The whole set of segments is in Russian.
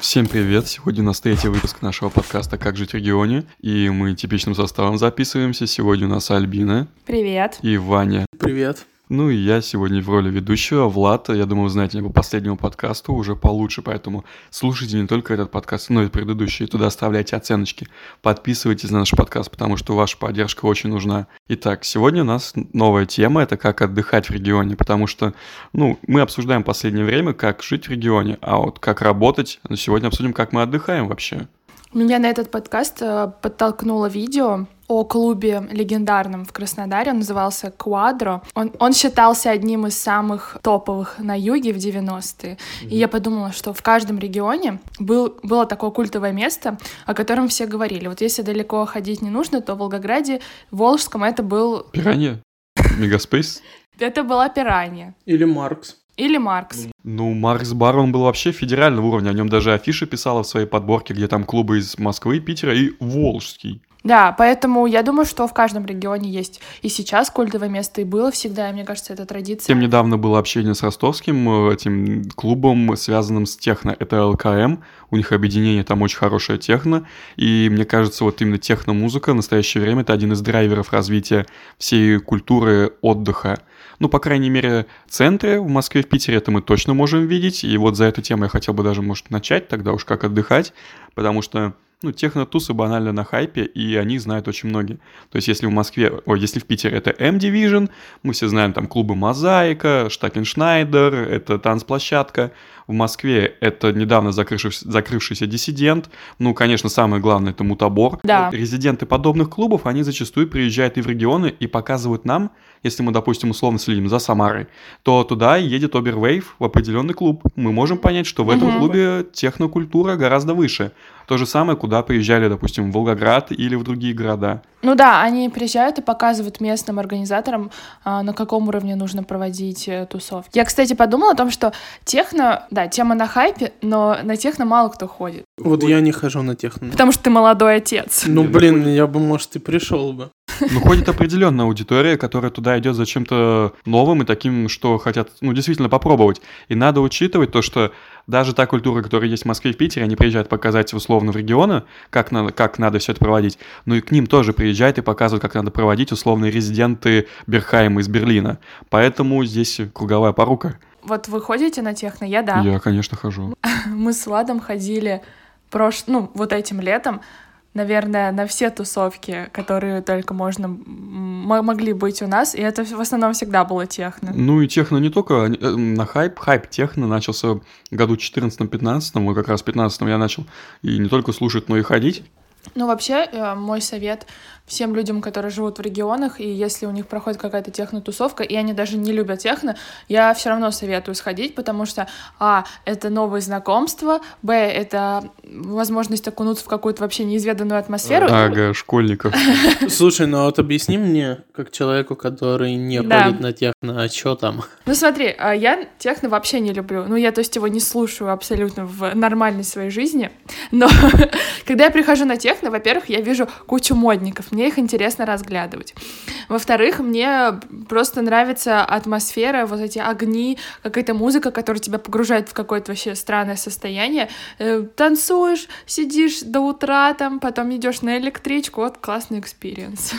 Всем привет! Сегодня у нас третий выпуск нашего подкаста «Как жить в регионе». И мы типичным составом записываемся. Сегодня у нас Альбина Привет. и Ваня. Привет. Ну и я сегодня в роли ведущего, Влад. Я думаю, вы знаете меня по последнему подкасту уже получше, поэтому слушайте не только этот подкаст, но и предыдущие. Туда оставляйте оценочки. Подписывайтесь на наш подкаст, потому что ваша поддержка очень нужна. Итак, сегодня у нас новая тема, это как отдыхать в регионе, потому что, ну, мы обсуждаем последнее время, как жить в регионе, а вот как работать, но сегодня обсудим, как мы отдыхаем вообще. Меня на этот подкаст э, подтолкнуло видео о клубе легендарном в Краснодаре. Он назывался «Квадро». Он, он считался одним из самых топовых на юге в 90-е. И я подумала, что в каждом регионе был, было такое культовое место, о котором все говорили. Вот если далеко ходить не нужно, то в Волгограде, в Волжском это был... Пиранья? Мегаспейс? Это была Пиранья. Или Маркс. Или Маркс. Ну, Маркс Бар, он был вообще федерального уровня, о нем даже афиши писала в своей подборке, где там клубы из Москвы, Питера и Волжский. Да, поэтому я думаю, что в каждом регионе есть и сейчас культовое место, и было всегда, и мне кажется, это традиция. Тем недавно было общение с ростовским э, этим клубом, связанным с техно. Это ЛКМ, у них объединение, там очень хорошая техно, и мне кажется, вот именно техно-музыка в настоящее время это один из драйверов развития всей культуры отдыха. Ну, по крайней мере, центры в Москве, в Питере это мы точно можем видеть, и вот за эту тему я хотел бы даже, может, начать тогда уж как отдыхать, потому что ну, техно-тусы банально на хайпе, и они знают очень многие. То есть, если в Москве, ой, если в Питере это M-Division, мы все знаем там клубы Мозаика, Штакеншнайдер, это танцплощадка. В Москве это недавно закрывшийся, закрывшийся диссидент. Ну, конечно, самое главное это мутабор. Да. Резиденты подобных клубов, они зачастую приезжают и в регионы и показывают нам, если мы, допустим, условно следим за Самарой, то туда едет Обервейв в определенный клуб. Мы можем понять, что в этом Мгм. клубе технокультура гораздо выше. То же самое, куда приезжали, допустим, в Волгоград или в другие города. Ну да, они приезжают и показывают местным организаторам, а, на каком уровне нужно проводить э, тусовки. Я, кстати, подумала о том, что техно, да, тема на хайпе, но на техно мало кто ходит. Вот я не хожу на техно. Потому что ты молодой отец. Ну, ну блин, я бы, может, и пришел бы. Но ходит определенная аудитория, которая туда идет за чем-то новым и таким, что хотят, ну, действительно попробовать. И надо учитывать то, что даже та культура, которая есть в Москве и в Питере, они приезжают показать условно в регионы, как надо, как надо все это проводить, но и к ним тоже приезжают и показывают, как надо проводить условные резиденты Берхайма из Берлина. Поэтому здесь круговая порука. Вот вы ходите на техно? Я да. Я, конечно, хожу. Мы с Владом ходили прош... ну, вот этим летом, наверное, на все тусовки, которые только можно могли быть у нас, и это в основном всегда было техно. Ну и техно не только э, на хайп, хайп техно начался в году 14-15, вот как раз в 15 я начал и не только слушать, но и ходить. Ну, вообще, э, мой совет всем людям, которые живут в регионах, и если у них проходит какая-то техно-тусовка, и они даже не любят техно, я все равно советую сходить, потому что, а, это новые знакомства, б, это возможность окунуться в какую-то вообще неизведанную атмосферу. Ага, школьников. Слушай, ну вот объясни мне, как человеку, который не ходит на техно, а что там? Ну, смотри, а, я техно вообще не люблю. Ну, я, то есть, его не слушаю абсолютно в нормальной своей жизни. Но когда я прихожу на техно, во-первых, я вижу кучу модников, мне их интересно разглядывать. Во-вторых, мне просто нравится атмосфера, вот эти огни, какая-то музыка, которая тебя погружает в какое-то вообще странное состояние. Э, Танцуешь, сидишь до утра там, потом идешь на электричку, вот классный experience.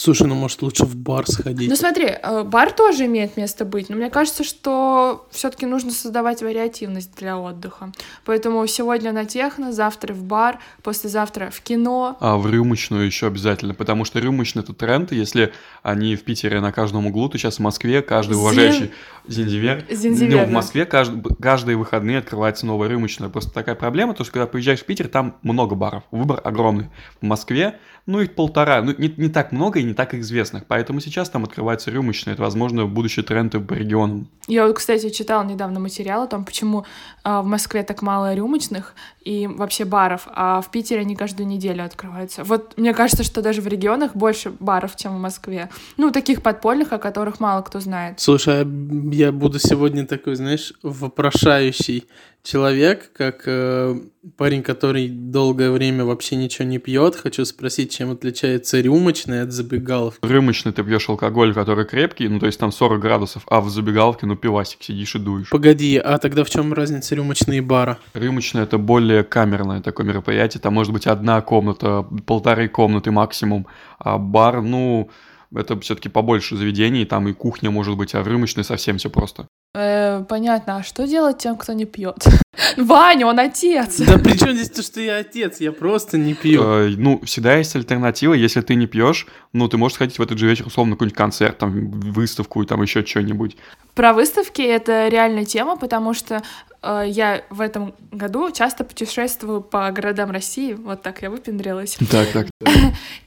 Слушай, ну может лучше в бар сходить? Ну смотри, э, бар тоже имеет место быть, но мне кажется, что все-таки нужно создавать вариативность для отдыха. Поэтому сегодня на техно, завтра в бар, послезавтра в кино. А в рюмочную еще обязательно, потому что рюмочный это тренд, если они в Питере на каждом углу, то сейчас в Москве каждый Зин- уважающий Зинзивер, Зинзивер, ну, в. Москве кажд- каждые выходные открывается новая рюмочная. Просто такая проблема, то что когда приезжаешь в Питер, там много баров, выбор огромный. В Москве, ну, их полтора, ну, не, не так много и не так известных, поэтому сейчас там открывается рюмочная, это, возможно, будущий тренд и по регионам. Я вот, кстати, читала недавно материал о том, почему а, в Москве так мало рюмочных и вообще баров, а в Питере они каждую неделю открываются. Вот мне кажется, что даже в регионах больше баров, чем в Москве. Ну, таких подпольных, о которых мало кто знает. Слушай, а я буду сегодня такой, знаешь, вопрошающий. Человек, как э, парень, который долгое время вообще ничего не пьет. Хочу спросить, чем отличается рюмочный от забегаловки? Рюмочный ты пьешь алкоголь, который крепкий, ну то есть там 40 градусов, а в забегаловке, ну пивасик, сидишь и дуешь. Погоди, а тогда в чем разница рюмочной и бара? Рюмочное это более камерное такое мероприятие, там может быть одна комната, полторы комнаты максимум, а бар, ну, это все-таки побольше заведений, там и кухня может быть, а в рюмочной совсем все просто. Э, понятно, а что делать тем, кто не пьет? Ваня, он отец. Да при чем здесь то, что я отец? Я просто не пью. Э, ну, всегда есть альтернатива. Если ты не пьешь, ну, ты можешь сходить в этот же вечер, условно, на какой-нибудь концерт, там, выставку, там, еще что-нибудь. Про выставки это реальная тема, потому что я в этом году часто путешествую по городам России. Вот так я выпендрилась. Так, так.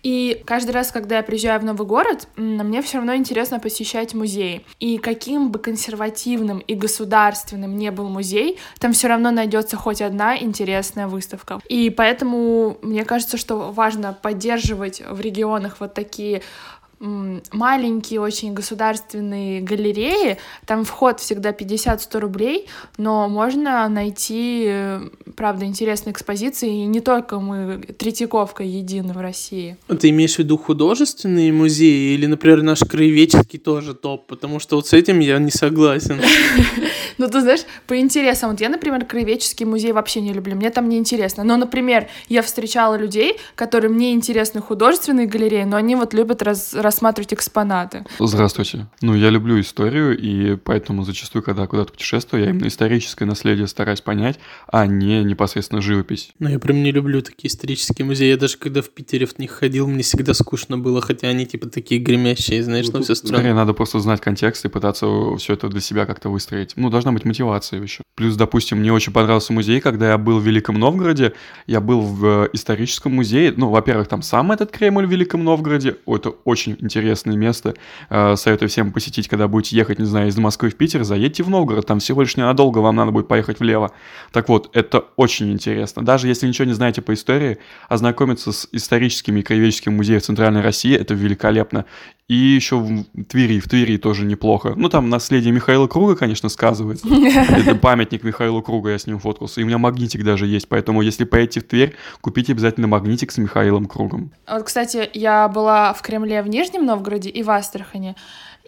И каждый раз, когда я приезжаю в новый город, мне все равно интересно посещать музеи. И каким бы консервативным и государственным не был музей, там все равно найдется хоть одна интересная выставка. И поэтому мне кажется, что важно поддерживать в регионах вот такие маленькие очень государственные галереи, там вход всегда 50-100 рублей, но можно найти, э, правда, интересные экспозиции, и не только мы Третьяковка едины в России. Ты имеешь в виду художественные музеи или, например, наш краеведческий тоже топ? Потому что вот с этим я не согласен. Ну, ты знаешь, по интересам. Вот я, например, краеведческий музей вообще не люблю, мне там не интересно. Но, например, я встречала людей, которым не интересны художественные галереи, но они вот любят раз, рассматривать экспонаты. Здравствуйте. Ну, я люблю историю, и поэтому зачастую, когда куда-то путешествую, я именно историческое наследие стараюсь понять, а не непосредственно живопись. Ну, я прям не люблю такие исторические музеи. Я даже когда в Питере в них ходил, мне всегда скучно было, хотя они типа такие гремящие, знаешь, ну, все странно. Скорее, надо просто знать контекст и пытаться все это для себя как-то выстроить. Ну, должна быть мотивация еще. Плюс, допустим, мне очень понравился музей, когда я был в Великом Новгороде, я был в э, историческом музее. Ну, во-первых, там сам этот Кремль в Великом Новгороде. О, это очень интересное место. Э, советую всем посетить, когда будете ехать, не знаю, из Москвы в Питер, заедьте в Новгород, там всего лишь ненадолго вам надо будет поехать влево. Так вот, это очень интересно. Даже если ничего не знаете по истории, ознакомиться с историческими и краеведческими музеями Центральной России, это великолепно. И еще в Твери, в Твери тоже неплохо. Ну, там наследие Михаила Круга, конечно, сказывается. Это памятник Михаилу Круга, я с ним фоткался. И у меня магнитик даже есть, поэтому если поедете в Тверь, купите обязательно магнитик с Михаилом Кругом. Вот, кстати, я была в Кремле в Нижнем Новгороде и в Астрахани.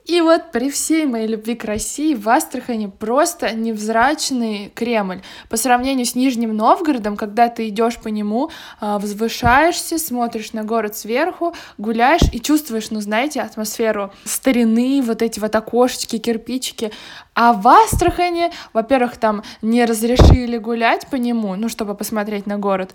И вот при всей моей любви к России в Астрахани просто невзрачный Кремль. По сравнению с Нижним Новгородом, когда ты идешь по нему, а, возвышаешься, смотришь на город сверху, гуляешь и чувствуешь, ну знаете, атмосферу старины, вот эти вот окошечки, кирпичики. А в Астрахани, во-первых, там не разрешили гулять по нему, ну, чтобы посмотреть на город.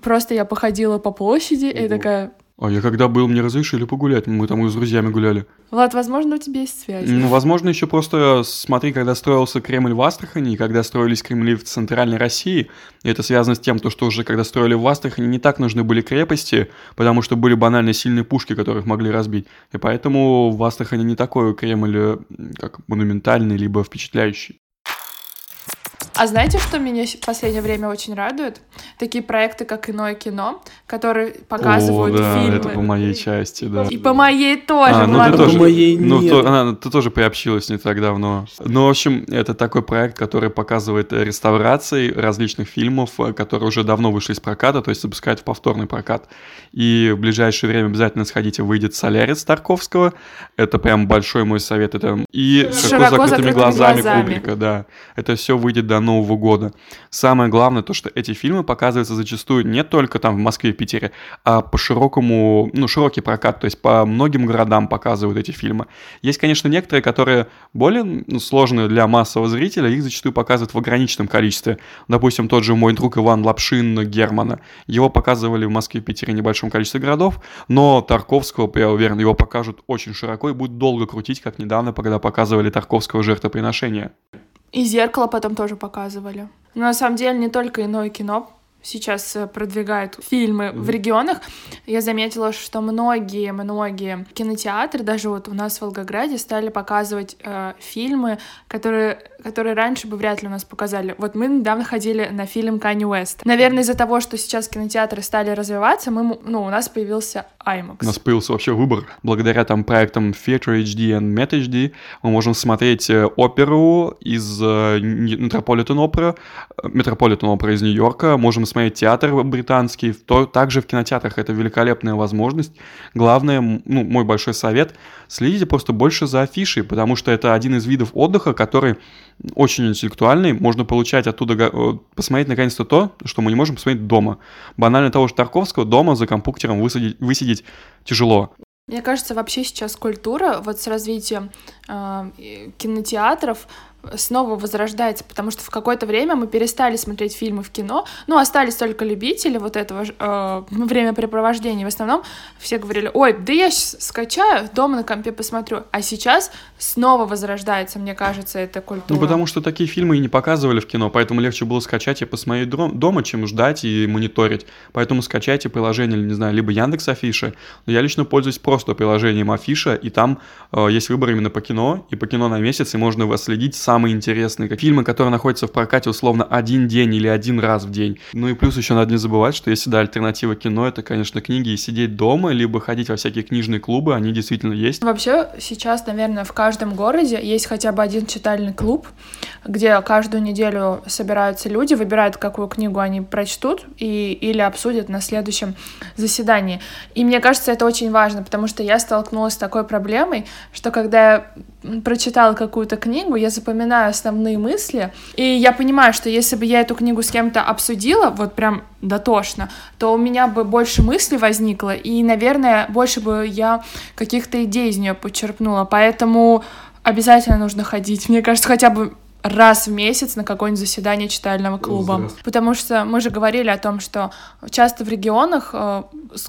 Просто я походила по площади и такая, а я когда был, мне разрешили погулять, мы там и с друзьями гуляли. Влад, возможно, у тебя есть связь. Ну, возможно, еще просто смотри, когда строился Кремль в Астрахани, и когда строились Кремли в Центральной России, и это связано с тем, то, что уже когда строили в Астрахани, не так нужны были крепости, потому что были банально сильные пушки, которых могли разбить. И поэтому в Астрахани не такой Кремль, э, как монументальный, либо впечатляющий. А знаете, что меня в последнее время очень радует? Такие проекты, как «Иное кино», которые показывают О, да, фильмы. это по моей части, да. И по моей тоже. А, ну ты тоже, По моей ну, нет. то- она- ты тоже приобщилась не так давно. Ну, в общем, это такой проект, который показывает э, реставрации различных фильмов, э, которые уже давно вышли из проката, то есть запускают в повторный прокат. И в ближайшее время обязательно сходите, выйдет «Солярис» Тарковского. Это прям большой мой совет. Это и С «Широко широко закрытыми закрытыми глазами» глазами. Кубрика, да. Это все выйдет до Нового года. Самое главное то, что эти фильмы показываются зачастую не только там в Москве и Питере, а по широкому, ну, широкий прокат, то есть по многим городам показывают эти фильмы. Есть, конечно, некоторые, которые более ну, сложные для массового зрителя, их зачастую показывают в ограниченном количестве. Допустим, тот же мой друг Иван Лапшин Германа. Его показывали в Москве и Питере небольшом количестве городов, но Тарковского, я уверен, его покажут очень широко и будут долго крутить, как недавно, когда показывали Тарковского жертвоприношение. И «Зеркало» потом тоже показывали. Но на самом деле не только иное кино сейчас э, продвигает фильмы в регионах. Я заметила, что многие-многие кинотеатры, даже вот у нас в Волгограде, стали показывать э, фильмы, которые, которые раньше бы вряд ли у нас показали. Вот мы недавно ходили на фильм Канни Уэст. Наверное, из-за того, что сейчас кинотеатры стали развиваться, мы, ну, у нас появился IMAX. У нас появился вообще выбор. Благодаря там проектам Theatre HD и Met HD мы можем смотреть э, оперу из Opera, э, Metropolitan Opera из Нью-Йорка, можем смотреть театр британский, то, также в кинотеатрах. Это великолепная возможность. Главное, ну, мой большой совет, следите просто больше за афишей, потому что это один из видов отдыха, который очень интеллектуальный, можно получать оттуда, посмотреть наконец-то то, что мы не можем посмотреть дома. Банально того же Тарковского дома за компьютером высадить, высидеть тяжело. Мне кажется, вообще сейчас культура, вот с развитием э, кинотеатров, снова возрождается, потому что в какое-то время мы перестали смотреть фильмы в кино, ну, остались только любители вот этого э, времяпрепровождения. В основном все говорили, ой, да я скачаю, дома на компе посмотрю. А сейчас снова возрождается, мне кажется, эта культура. Ну, потому что такие фильмы и не показывали в кино, поэтому легче было скачать и посмотреть дома, чем ждать и мониторить. Поэтому скачайте приложение, не знаю, либо Яндекс Афиши. Но я лично пользуюсь просто приложением Афиша, и там э, есть выбор именно по кино, и по кино на месяц, и можно вас следить сам самые интересные, как фильмы, которые находятся в прокате условно один день или один раз в день. Ну и плюс еще надо не забывать, что если да, альтернатива кино, это, конечно, книги и сидеть дома, либо ходить во всякие книжные клубы, они действительно есть. Вообще сейчас, наверное, в каждом городе есть хотя бы один читальный клуб, где каждую неделю собираются люди, выбирают, какую книгу они прочтут и, или обсудят на следующем заседании. И мне кажется, это очень важно, потому что я столкнулась с такой проблемой, что когда я прочитала какую-то книгу, я запоминаю основные мысли, и я понимаю, что если бы я эту книгу с кем-то обсудила, вот прям дотошно, то у меня бы больше мыслей возникло, и, наверное, больше бы я каких-то идей из нее подчерпнула, поэтому обязательно нужно ходить, мне кажется, хотя бы раз в месяц на какое-нибудь заседание читального клуба. Потому что мы же говорили о том, что часто в регионах э,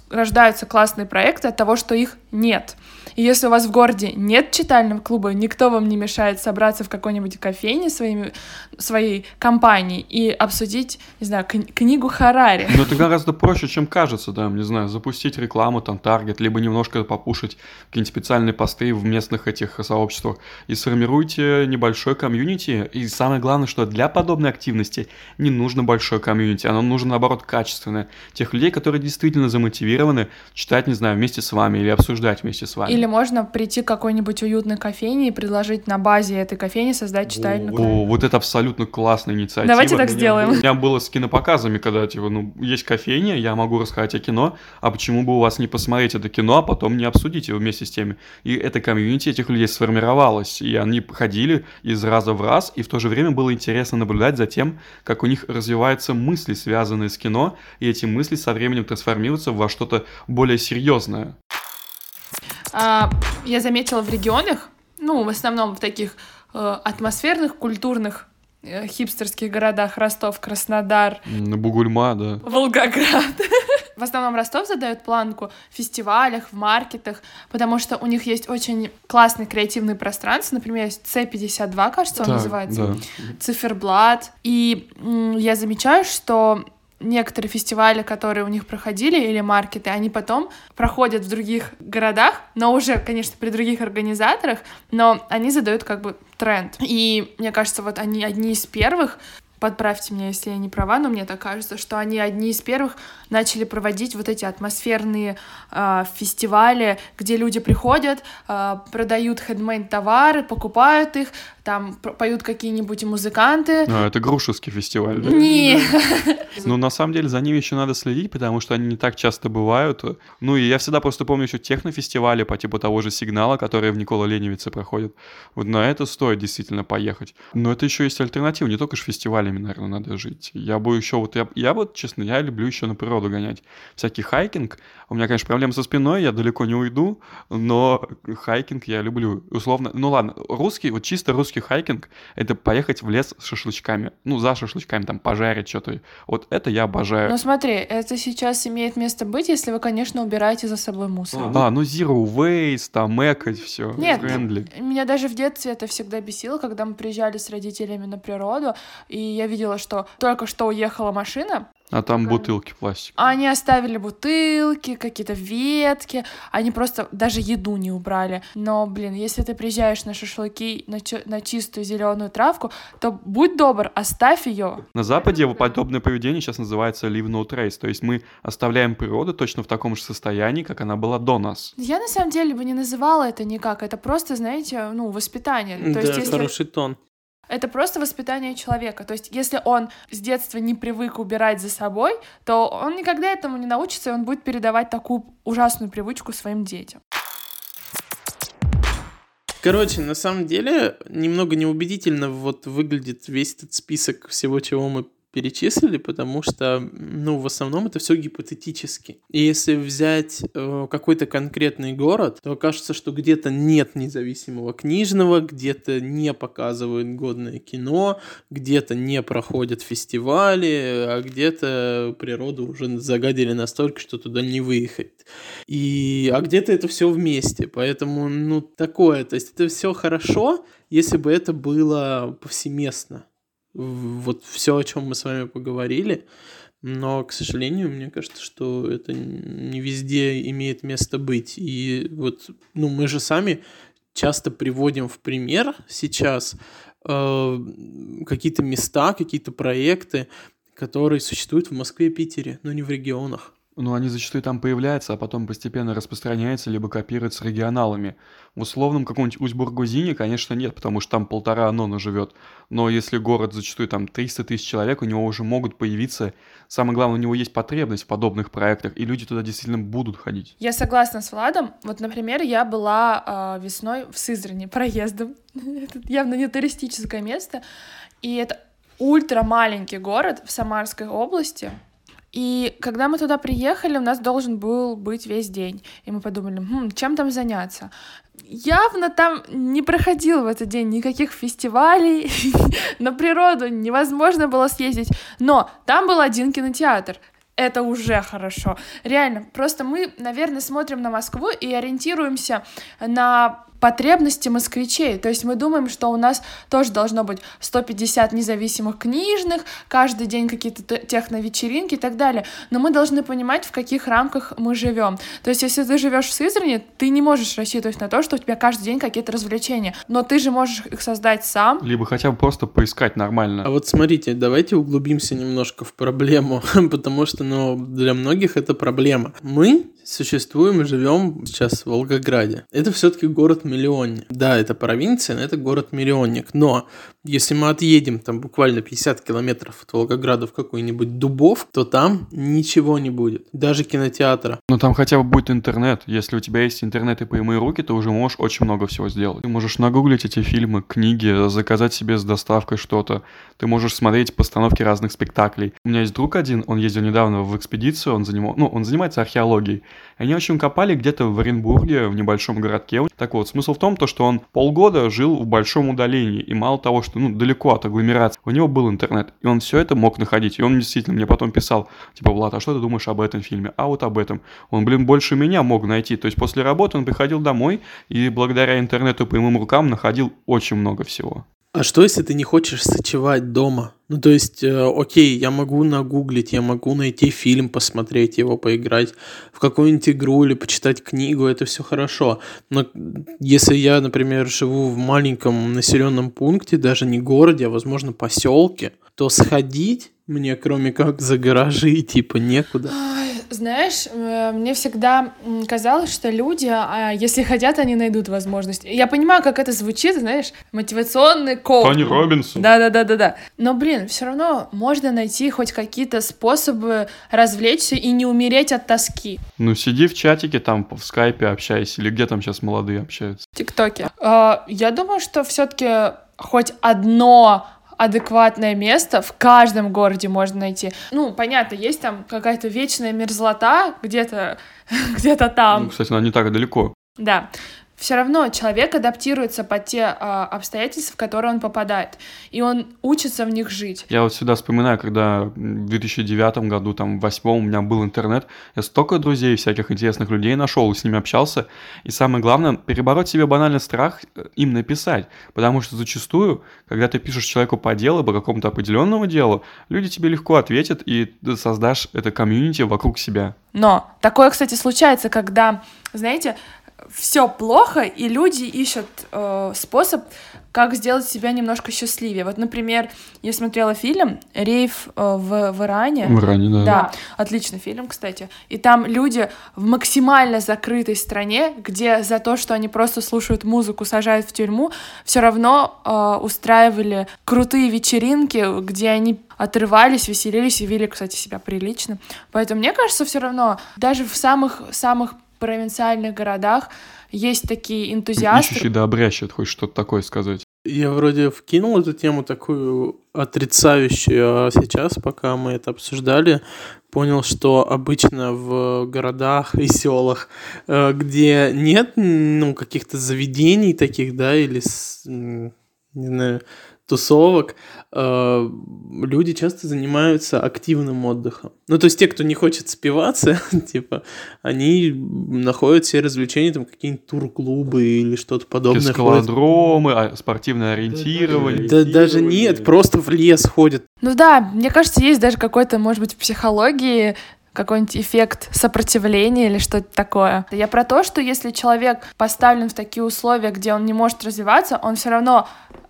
рождаются классные проекты от того, что их нет. И если у вас в городе нет читального клуба, никто вам не мешает собраться в какой-нибудь кофейне своими, своей компании и обсудить, не знаю, кни- книгу Харари. Но это гораздо проще, чем кажется, да, не знаю, запустить рекламу, там, таргет, либо немножко попушить какие-нибудь специальные посты в местных этих сообществах и сформируйте небольшой комьюнити. И самое главное, что для подобной активности не нужно большое комьюнити, оно нужно, наоборот, качественное. Тех людей, которые действительно замотивированы читать, не знаю, вместе с вами или обсуждать вместе с вами. Или можно прийти к какой-нибудь уютной кофейне и предложить на базе этой кофейни создать читальный клуб. О, вот это абсолютно классная инициатива. Давайте так сделаем. У меня было с кинопоказами, когда, типа, ну, есть кофейня, я могу рассказать о кино, а почему бы у вас не посмотреть это кино, а потом не обсудить его вместе с теми. И эта комьюнити этих людей сформировалась, и они ходили из раза в раз, и в то же время было интересно наблюдать за тем, как у них развиваются мысли, связанные с кино, и эти мысли со временем трансформируются во что-то более серьезное. А, я заметила в регионах, ну, в основном в таких э, атмосферных, культурных э, хипстерских городах Ростов, Краснодар. Бугульма, да. Волгоград. В основном Ростов задает планку в фестивалях, в маркетах, потому что у них есть очень классные креативные пространства. Например, есть C52, кажется, он так, называется. Да. Циферблат. И я замечаю, что некоторые фестивали, которые у них проходили, или маркеты, они потом проходят в других городах, но уже, конечно, при других организаторах, но они задают как бы тренд. И мне кажется, вот они одни из первых, подправьте меня, если я не права, но мне так кажется, что они одни из первых начали проводить вот эти атмосферные э, фестивали, где люди приходят, э, продают хендмейд товары, покупают их, там поют какие-нибудь музыканты. А, это Грушевский фестиваль, да? Не. Ну, на самом деле, за ними еще надо следить, потому что они не так часто бывают. Ну, и я всегда просто помню еще технофестивали по типу того же «Сигнала», которые в Никола Ленивице проходят. Вот на это стоит действительно поехать. Но это еще есть альтернатива, не только же фестивалями, наверное, надо жить. Я бы еще вот, я, я вот, честно, я люблю еще на природу гонять. Всякий хайкинг. У меня, конечно, проблемы со спиной, я далеко не уйду, но хайкинг я люблю. Условно, ну ладно, русский, вот чисто русский русский хайкинг — это поехать в лес с шашлычками. Ну, за шашлычками, там, пожарить что-то. Вот это я обожаю. Ну, смотри, это сейчас имеет место быть, если вы, конечно, убираете за собой мусор. А, да, ну, zero waste, там, экать, все. Нет, friendly. меня даже в детстве это всегда бесило, когда мы приезжали с родителями на природу, и я видела, что только что уехала машина, А там бутылки пластик. Они оставили бутылки, какие-то ветки, они просто даже еду не убрали. Но, блин, если ты приезжаешь на шашлыки на, чё- на чистую зеленую травку, то будь добр, оставь ее. На Западе подобное поведение сейчас называется leave no trace, то есть мы оставляем природу точно в таком же состоянии, как она была до нас. Я на самом деле бы не называла это никак, это просто, знаете, ну, воспитание. То да, есть, если... хороший тон. Это просто воспитание человека. То есть, если он с детства не привык убирать за собой, то он никогда этому не научится, и он будет передавать такую ужасную привычку своим детям. Короче, на самом деле, немного неубедительно вот выглядит весь этот список всего, чего мы перечислили, потому что, ну, в основном это все гипотетически. И если взять э, какой-то конкретный город, то окажется, что где-то нет независимого книжного, где-то не показывают годное кино, где-то не проходят фестивали, а где-то природу уже загадили настолько, что туда не выехать. И, а где-то это все вместе, поэтому, ну, такое, то есть это все хорошо, если бы это было повсеместно вот все, о чем мы с вами поговорили. Но, к сожалению, мне кажется, что это не везде имеет место быть. И вот, ну, мы же сами часто приводим в пример сейчас э, какие-то места, какие-то проекты, которые существуют в Москве и Питере, но не в регионах. Ну, они зачастую там появляются, а потом постепенно распространяются, либо копируются регионалами. В условном каком-нибудь Усть-Бургузине, конечно, нет, потому что там полтора Анона живет. Но если город зачастую там 300 тысяч человек, у него уже могут появиться... Самое главное, у него есть потребность в подобных проектах, и люди туда действительно будут ходить. Я согласна с Владом. Вот, например, я была э, весной в Сызрани проездом. это явно не туристическое место. И это ультра маленький город в Самарской области. И когда мы туда приехали, у нас должен был быть весь день. И мы подумали, хм, чем там заняться? Явно там не проходил в этот день никаких фестивалей, на природу невозможно было съездить. Но там был один кинотеатр, это уже хорошо. Реально, просто мы, наверное, смотрим на Москву и ориентируемся на потребности москвичей. То есть мы думаем, что у нас тоже должно быть 150 независимых книжных, каждый день какие-то техновечеринки и так далее. Но мы должны понимать, в каких рамках мы живем. То есть если ты живешь в Сызрани, ты не можешь рассчитывать на то, что у тебя каждый день какие-то развлечения. Но ты же можешь их создать сам. Либо хотя бы просто поискать нормально. А вот смотрите, давайте углубимся немножко в проблему, потому что ну, для многих это проблема. Мы существуем и живем сейчас в Волгограде. Это все-таки город-миллионник. Да, это провинция, но это город-миллионник. Но если мы отъедем там буквально 50 километров от Волгограда в какой-нибудь Дубов, то там ничего не будет. Даже кинотеатра. Но там хотя бы будет интернет. Если у тебя есть интернет и прямые руки, ты уже можешь очень много всего сделать. Ты можешь нагуглить эти фильмы, книги, заказать себе с доставкой что-то. Ты можешь смотреть постановки разных спектаклей. У меня есть друг один, он ездил недавно в экспедицию, он, занимал, ну, он занимается археологией. Они очень копали где-то в Оренбурге, в небольшом городке. Так вот, смысл в том, то, что он полгода жил в большом удалении, и мало того, что ну, далеко от агломерации, у него был интернет, и он все это мог находить. И он действительно мне потом писал, типа, Влад, а что ты думаешь об этом фильме? А вот об этом. Он, блин, больше меня мог найти. То есть после работы он приходил домой, и благодаря интернету по моим рукам находил очень много всего. А что, если ты не хочешь сочевать дома? Ну, то есть, э, окей, я могу нагуглить, я могу найти фильм, посмотреть его, поиграть в какую-нибудь игру или почитать книгу, это все хорошо. Но если я, например, живу в маленьком населенном пункте, даже не городе, а, возможно, поселке, то сходить мне, кроме как за гаражи, типа, некуда. Знаешь, э, мне всегда казалось, что люди, а, если хотят, они найдут возможность. Я понимаю, как это звучит, знаешь, мотивационный коуч. Тони Робинсон. Да-да-да-да-да. Но, блин, все равно можно найти хоть какие-то способы развлечься и не умереть от тоски. Ну, сиди в чатике там в скайпе общайся, или где там сейчас молодые общаются? В ТикТоке. А, я думаю, что все-таки хоть одно адекватное место в каждом городе можно найти. Ну, понятно, есть там какая-то вечная мерзлота где-то где-то там. Ну, кстати, она не так далеко. Да. Все равно человек адаптируется под те а, обстоятельства, в которые он попадает, и он учится в них жить. Я вот всегда вспоминаю, когда в 2009 году, там, в 2008 у меня был интернет, я столько друзей, всяких интересных людей нашел, с ними общался, и самое главное, перебороть себе банальный страх э, им написать, потому что зачастую, когда ты пишешь человеку по делу, по какому-то определенному делу, люди тебе легко ответят, и ты создашь это комьюнити вокруг себя. Но такое, кстати, случается, когда, знаете, все плохо, и люди ищут э, способ, как сделать себя немножко счастливее. Вот, например, я смотрела фильм «Рейв э, в, в Иране». В Иране, да. Да, отличный фильм, кстати. И там люди в максимально закрытой стране, где за то, что они просто слушают музыку, сажают в тюрьму, все равно э, устраивали крутые вечеринки, где они отрывались, веселились и вели, кстати, себя прилично. Поэтому мне кажется, все равно даже в самых самых провинциальных городах есть такие энтузиасты. Ищущий да обрящет, хоть что-то такое сказать. Я вроде вкинул эту тему такую отрицающую, а сейчас, пока мы это обсуждали, понял, что обычно в городах и селах, э, где нет ну, каких-то заведений таких, да, или, не знаю, тусовок, э, люди часто занимаются активным отдыхом. Ну, то есть те, кто не хочет спиваться, типа, они находят все развлечения, там, какие-нибудь тур-клубы или что-то подобное. Скалодромы, а, спортивное ориентирование. Да, даже нет, просто в лес ходят. Ну да, мне кажется, есть даже какой-то, может быть, в психологии какой-нибудь эффект сопротивления или что-то такое. Я про то, что если человек поставлен в такие условия, где он не может развиваться, он все равно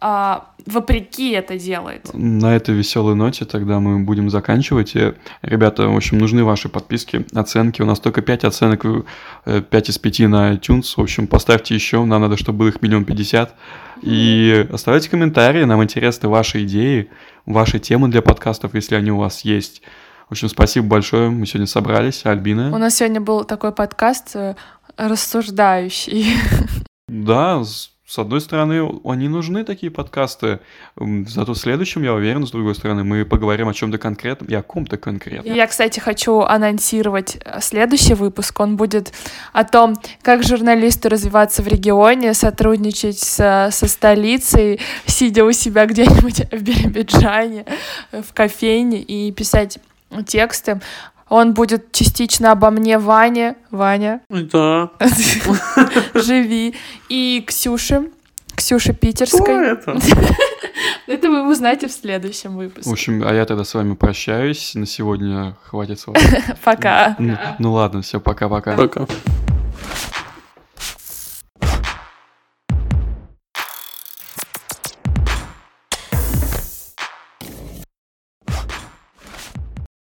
а, вопреки это делает. На этой веселой ноте тогда мы будем заканчивать. И, ребята, в общем, нужны ваши подписки, оценки. У нас только 5 оценок, 5 э, из 5 на iTunes. В общем, поставьте еще, нам надо, чтобы было их миллион пятьдесят. И оставляйте комментарии, нам интересны ваши идеи, ваши темы для подкастов, если они у вас есть. В общем, спасибо большое. Мы сегодня собрались. Альбина. У нас сегодня был такой подкаст э, рассуждающий. Да, с одной стороны, они нужны, такие подкасты. Зато в следующем, я уверен, с другой стороны, мы поговорим о чем-то конкретном и о ком-то конкретном. Я, кстати, хочу анонсировать э, следующий выпуск. Он будет о том, как журналисту развиваться в регионе, сотрудничать со, со столицей, сидя у себя где-нибудь в Биробиджане, э, в кофейне и писать тексты. Он будет частично обо мне, Ване. Ваня. Да. Живи. И Ксюше. Ксюша Питерской. Кто это? Это вы узнаете в следующем выпуске. В общем, а я тогда с вами прощаюсь. На сегодня хватит с Пока. Ну, ну ладно, все, пока-пока. Пока. -пока. пока.